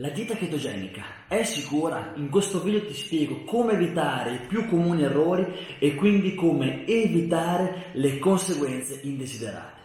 La dieta chetogenica è sicura? In questo video ti spiego come evitare i più comuni errori e quindi come evitare le conseguenze indesiderate.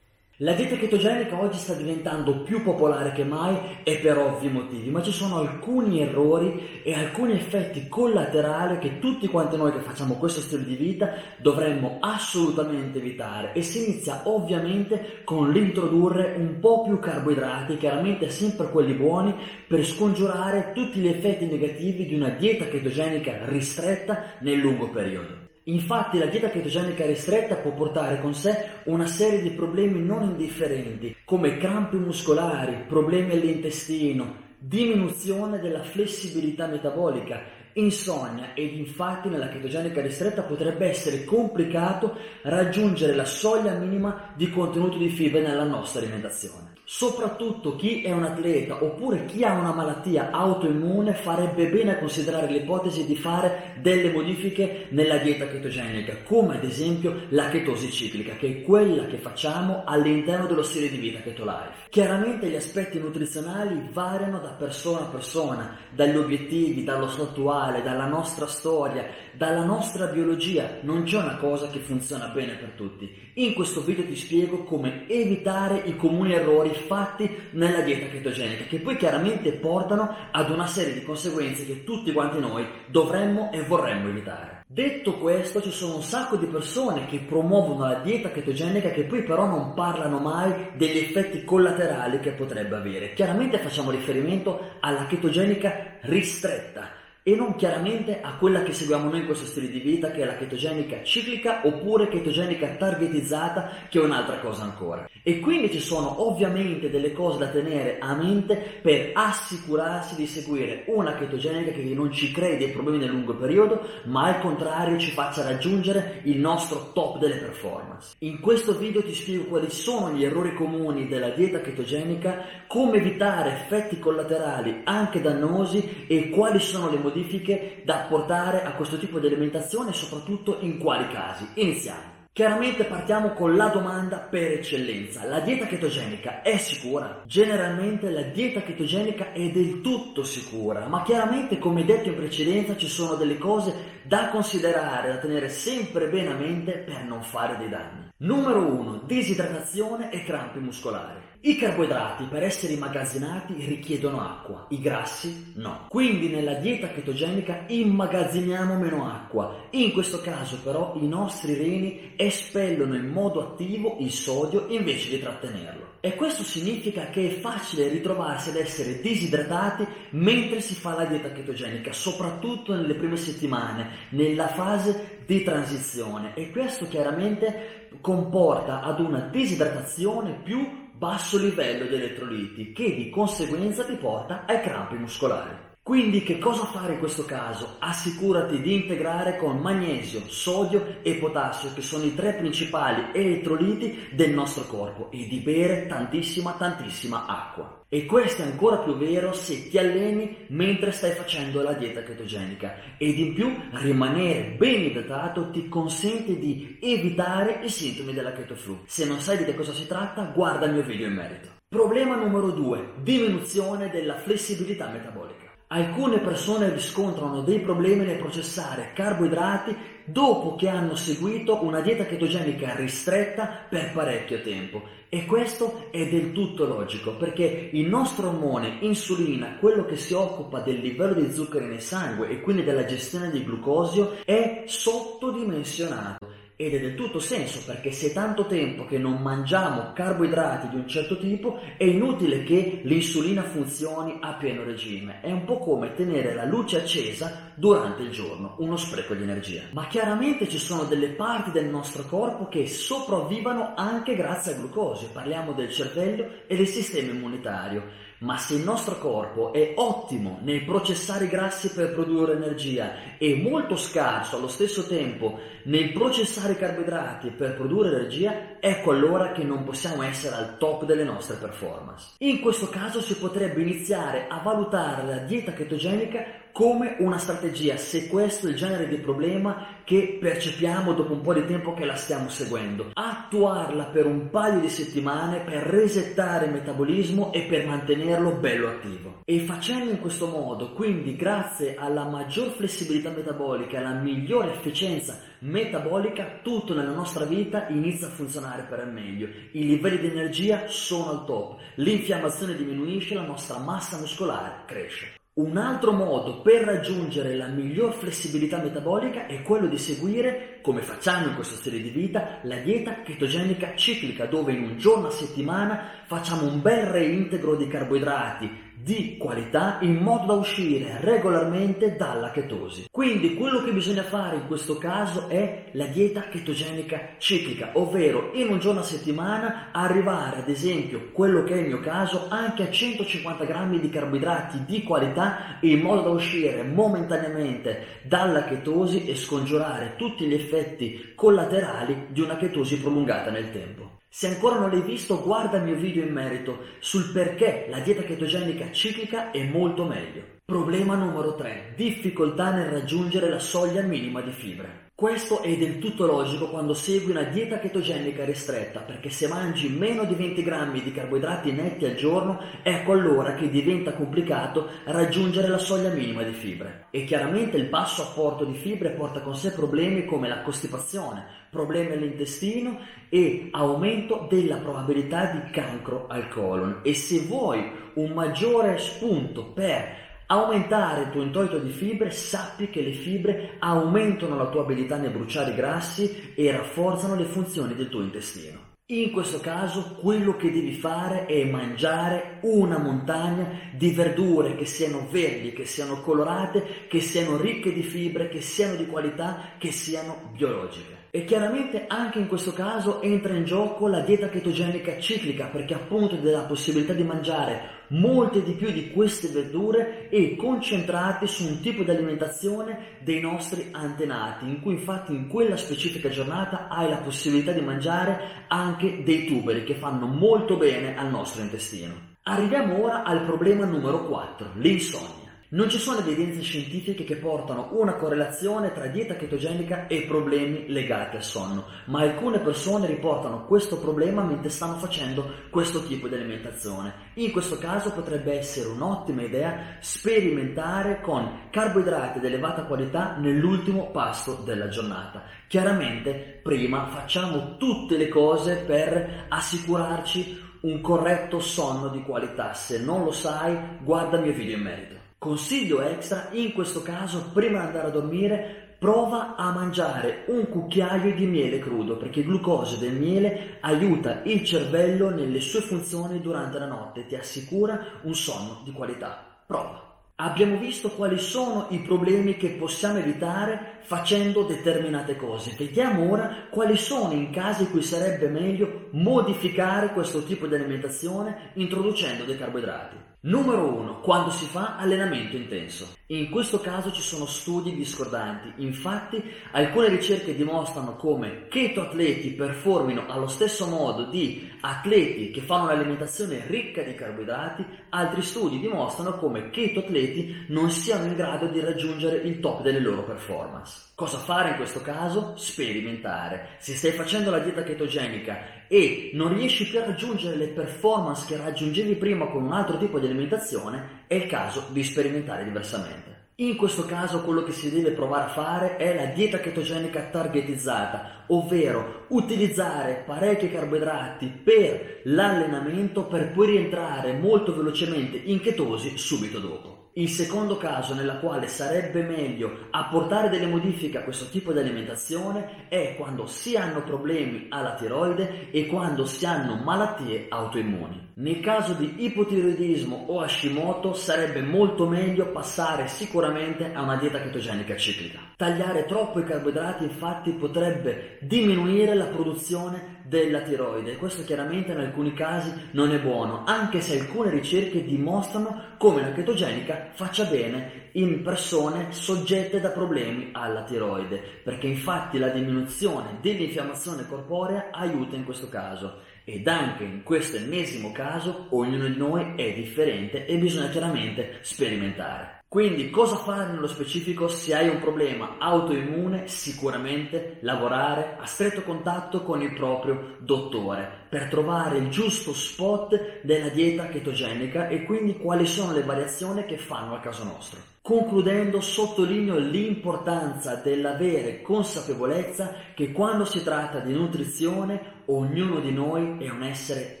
La dieta chetogenica oggi sta diventando più popolare che mai e per ovvi motivi, ma ci sono alcuni errori e alcuni effetti collaterali che tutti quanti noi che facciamo questo stile di vita dovremmo assolutamente evitare e si inizia ovviamente con l'introdurre un po' più carboidrati, chiaramente sempre quelli buoni, per scongiurare tutti gli effetti negativi di una dieta chetogenica ristretta nel lungo periodo. Infatti la dieta chetogenica ristretta può portare con sé una serie di problemi non indifferenti, come crampi muscolari, problemi all'intestino, diminuzione della flessibilità metabolica, insonnia ed infatti nella chetogenica ristretta potrebbe essere complicato raggiungere la soglia minima di contenuto di fibra nella nostra alimentazione. Soprattutto chi è un atleta oppure chi ha una malattia autoimmune farebbe bene a considerare l'ipotesi di fare delle modifiche nella dieta chetogenica, come ad esempio la chetosi ciclica, che è quella che facciamo all'interno dello stile di vita Keto. Chiaramente gli aspetti nutrizionali variano da persona a persona, dagli obiettivi, dallo stato attuale, dalla nostra storia, dalla nostra biologia. Non c'è una cosa che funziona bene per tutti. In questo video ti spiego come evitare i comuni errori fatti nella dieta chetogenica, che poi chiaramente portano ad una serie di conseguenze che tutti quanti noi dovremmo e vorremmo evitare. Detto questo, ci sono un sacco di persone che promuovono la dieta chetogenica che poi però non parlano mai degli effetti collaterali che potrebbe avere. Chiaramente facciamo riferimento alla chetogenica ristretta e non chiaramente a quella che seguiamo noi in questo stile di vita che è la chetogenica ciclica oppure chetogenica targetizzata che è un'altra cosa ancora. E quindi ci sono ovviamente delle cose da tenere a mente per assicurarsi di seguire una chetogenica che non ci crei dei problemi nel lungo periodo ma al contrario ci faccia raggiungere il nostro top delle performance. In questo video ti spiego quali sono gli errori comuni della dieta chetogenica, come evitare effetti collaterali anche dannosi e quali sono le modifiche modifiche da apportare a questo tipo di alimentazione e soprattutto in quali casi. Iniziamo. Chiaramente partiamo con la domanda per eccellenza. La dieta chetogenica è sicura? Generalmente la dieta chetogenica è del tutto sicura, ma chiaramente come detto in precedenza ci sono delle cose da considerare, da tenere sempre bene a mente per non fare dei danni. Numero 1. Disidratazione e crampi muscolari. I carboidrati per essere immagazzinati richiedono acqua, i grassi no. Quindi nella dieta chetogenica immagazziniamo meno acqua. In questo caso però i nostri reni espellono in modo attivo il sodio invece di trattenerlo. E questo significa che è facile ritrovarsi ad essere disidratati mentre si fa la dieta chetogenica, soprattutto nelle prime settimane, nella fase di transizione. E questo chiaramente comporta ad una disidratazione più basso livello di elettroliti che di conseguenza ti porta ai crampi muscolari. Quindi che cosa fare in questo caso? Assicurati di integrare con magnesio, sodio e potassio che sono i tre principali elettroliti del nostro corpo e di bere tantissima tantissima acqua. E questo è ancora più vero se ti alleni mentre stai facendo la dieta chetogenica ed in più rimanere ben idratato ti consente di evitare i sintomi della keto. Se non sai di che cosa si tratta, guarda il mio video in merito. Problema numero 2, diminuzione della flessibilità metabolica. Alcune persone riscontrano dei problemi nel processare carboidrati dopo che hanno seguito una dieta chetogenica ristretta per parecchio tempo. E questo è del tutto logico perché il nostro ormone insulina, quello che si occupa del livello di zuccheri nel sangue e quindi della gestione del glucosio, è sottodimensionato ed è del tutto senso perché se tanto tempo che non mangiamo carboidrati di un certo tipo è inutile che l'insulina funzioni a pieno regime. È un po' come tenere la luce accesa durante il giorno, uno spreco di energia. Ma chiaramente ci sono delle parti del nostro corpo che sopravvivono anche grazie al glucosio. Parliamo del cervello e del sistema immunitario ma se il nostro corpo è ottimo nel processare i grassi per produrre energia e molto scarso allo stesso tempo nel processare i carboidrati per produrre energia, ecco allora che non possiamo essere al top delle nostre performance. In questo caso si potrebbe iniziare a valutare la dieta chetogenica come una strategia se questo è il genere di problema che percepiamo dopo un po' di tempo che la stiamo seguendo. Attuarla per un paio di settimane per resettare il metabolismo e per mantenerlo bello attivo. E facendo in questo modo, quindi grazie alla maggior flessibilità metabolica alla migliore efficienza metabolica, tutto nella nostra vita inizia a funzionare per il meglio. I livelli di energia sono al top, l'infiammazione diminuisce, la nostra massa muscolare cresce. Un altro modo per raggiungere la miglior flessibilità metabolica è quello di seguire, come facciamo in questo stile di vita, la dieta chetogenica ciclica, dove in un giorno a settimana facciamo un bel reintegro di carboidrati, di qualità in modo da uscire regolarmente dalla chetosi. Quindi quello che bisogna fare in questo caso è la dieta chetogenica ciclica, ovvero in un giorno a settimana arrivare ad esempio, quello che è il mio caso, anche a 150 grammi di carboidrati di qualità in modo da uscire momentaneamente dalla chetosi e scongiurare tutti gli effetti collaterali di una chetosi prolungata nel tempo. Se ancora non l'hai visto, guarda il mio video in merito sul perché la dieta chetogenica ciclica è molto meglio. Problema numero 3. Difficoltà nel raggiungere la soglia minima di fibre. Questo è del tutto logico quando segui una dieta chetogenica ristretta, perché se mangi meno di 20 grammi di carboidrati netti al giorno, ecco allora che diventa complicato raggiungere la soglia minima di fibre. E chiaramente il basso apporto di fibre porta con sé problemi come la costipazione, problemi all'intestino e aumento della probabilità di cancro al colon. E se vuoi un maggiore spunto per aumentare il tuo introito di fibre, sappi che le fibre aumentano la tua abilità nel bruciare i grassi e rafforzano le funzioni del tuo intestino. In questo caso quello che devi fare è mangiare una montagna di verdure che siano verdi, che siano colorate, che siano ricche di fibre, che siano di qualità, che siano biologiche. E chiaramente anche in questo caso entra in gioco la dieta chetogenica ciclica perché appunto dà la possibilità di mangiare molte di più di queste verdure e concentrate su un tipo di alimentazione dei nostri antenati, in cui infatti in quella specifica giornata hai la possibilità di mangiare anche dei tuberi che fanno molto bene al nostro intestino. Arriviamo ora al problema numero 4, l'insonnia. Non ci sono evidenze scientifiche che portano una correlazione tra dieta chetogenica e problemi legati al sonno, ma alcune persone riportano questo problema mentre stanno facendo questo tipo di alimentazione. In questo caso potrebbe essere un'ottima idea sperimentare con carboidrati di elevata qualità nell'ultimo pasto della giornata. Chiaramente prima facciamo tutte le cose per assicurarci un corretto sonno di qualità. Se non lo sai, guarda il mio video in merito. Consiglio extra, in questo caso, prima di andare a dormire, prova a mangiare un cucchiaio di miele crudo, perché il glucosio del miele aiuta il cervello nelle sue funzioni durante la notte, ti assicura un sonno di qualità. Prova. Abbiamo visto quali sono i problemi che possiamo evitare facendo determinate cose. Vediamo ora quali sono i casi in cui sarebbe meglio modificare questo tipo di alimentazione introducendo dei carboidrati. Numero 1. Quando si fa allenamento intenso. In questo caso ci sono studi discordanti, infatti alcune ricerche dimostrano come keto atleti performino allo stesso modo di atleti che fanno un'alimentazione ricca di carboidrati, altri studi dimostrano come keto atleti non siano in grado di raggiungere il top delle loro performance. Cosa fare in questo caso? Sperimentare. Se stai facendo la dieta chetogenica e non riesci più a raggiungere le performance che raggiungevi prima con un altro tipo di alimentazione, è il caso di sperimentare diversamente. In questo caso quello che si deve provare a fare è la dieta chetogenica targetizzata, ovvero utilizzare parecchi carboidrati per l'allenamento per poi rientrare molto velocemente in chetosi subito dopo. Il secondo caso nella quale sarebbe meglio apportare delle modifiche a questo tipo di alimentazione è quando si hanno problemi alla tiroide e quando si hanno malattie autoimmuni. Nel caso di ipotiroidismo o Hashimoto sarebbe molto meglio passare sicuramente a una dieta chetogenica ciclica. Tagliare troppo i carboidrati infatti potrebbe diminuire la produzione della tiroide. Questo chiaramente in alcuni casi non è buono, anche se alcune ricerche dimostrano come la chetogenica faccia bene in persone soggette da problemi alla tiroide, perché infatti la diminuzione dell'infiammazione corporea aiuta in questo caso ed anche in questo ennesimo caso ognuno di noi è differente e bisogna chiaramente sperimentare. Quindi cosa fare nello specifico se hai un problema autoimmune? Sicuramente lavorare a stretto contatto con il proprio dottore per trovare il giusto spot della dieta chetogenica e quindi quali sono le variazioni che fanno al caso nostro. Concludendo, sottolineo l'importanza dell'avere consapevolezza che quando si tratta di nutrizione ognuno di noi è un essere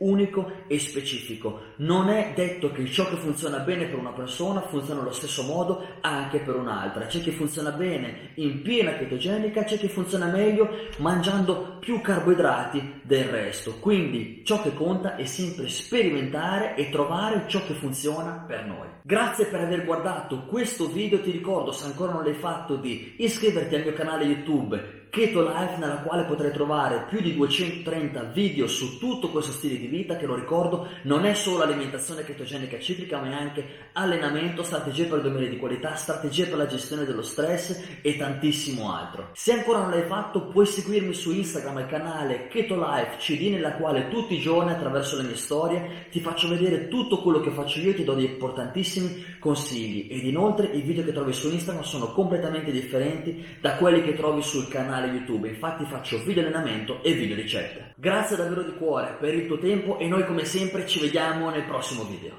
unico e specifico. Non è detto che ciò che funziona bene per una persona funziona allo stesso modo anche per un'altra. C'è chi funziona bene in piena chetogenica, c'è chi funziona meglio mangiando più carboidrati del resto. Quindi ciò che conta è sempre sperimentare e trovare ciò che funziona per noi. Grazie per aver guardato questo video ti ricordo, se ancora non l'hai fatto, di iscriverti al mio canale YouTube Keto Life nella quale potrai trovare più di 230 video su tutto questo stile di vita che lo ricordo non è solo alimentazione chetogenica ciclica ma è anche allenamento, strategie per il dormire di qualità, strategie per la gestione dello stress e tantissimo altro. Se ancora non l'hai fatto puoi seguirmi su Instagram al canale Keto Life CD nella quale tutti i giorni attraverso le mie storie ti faccio vedere tutto quello che faccio io e ti do dei importantissimi consigli ed inoltre i video che trovi su Instagram sono completamente differenti da quelli che trovi sul canale canale YouTube, infatti faccio video allenamento e video ricette. Grazie davvero di cuore per il tuo tempo e noi come sempre ci vediamo nel prossimo video.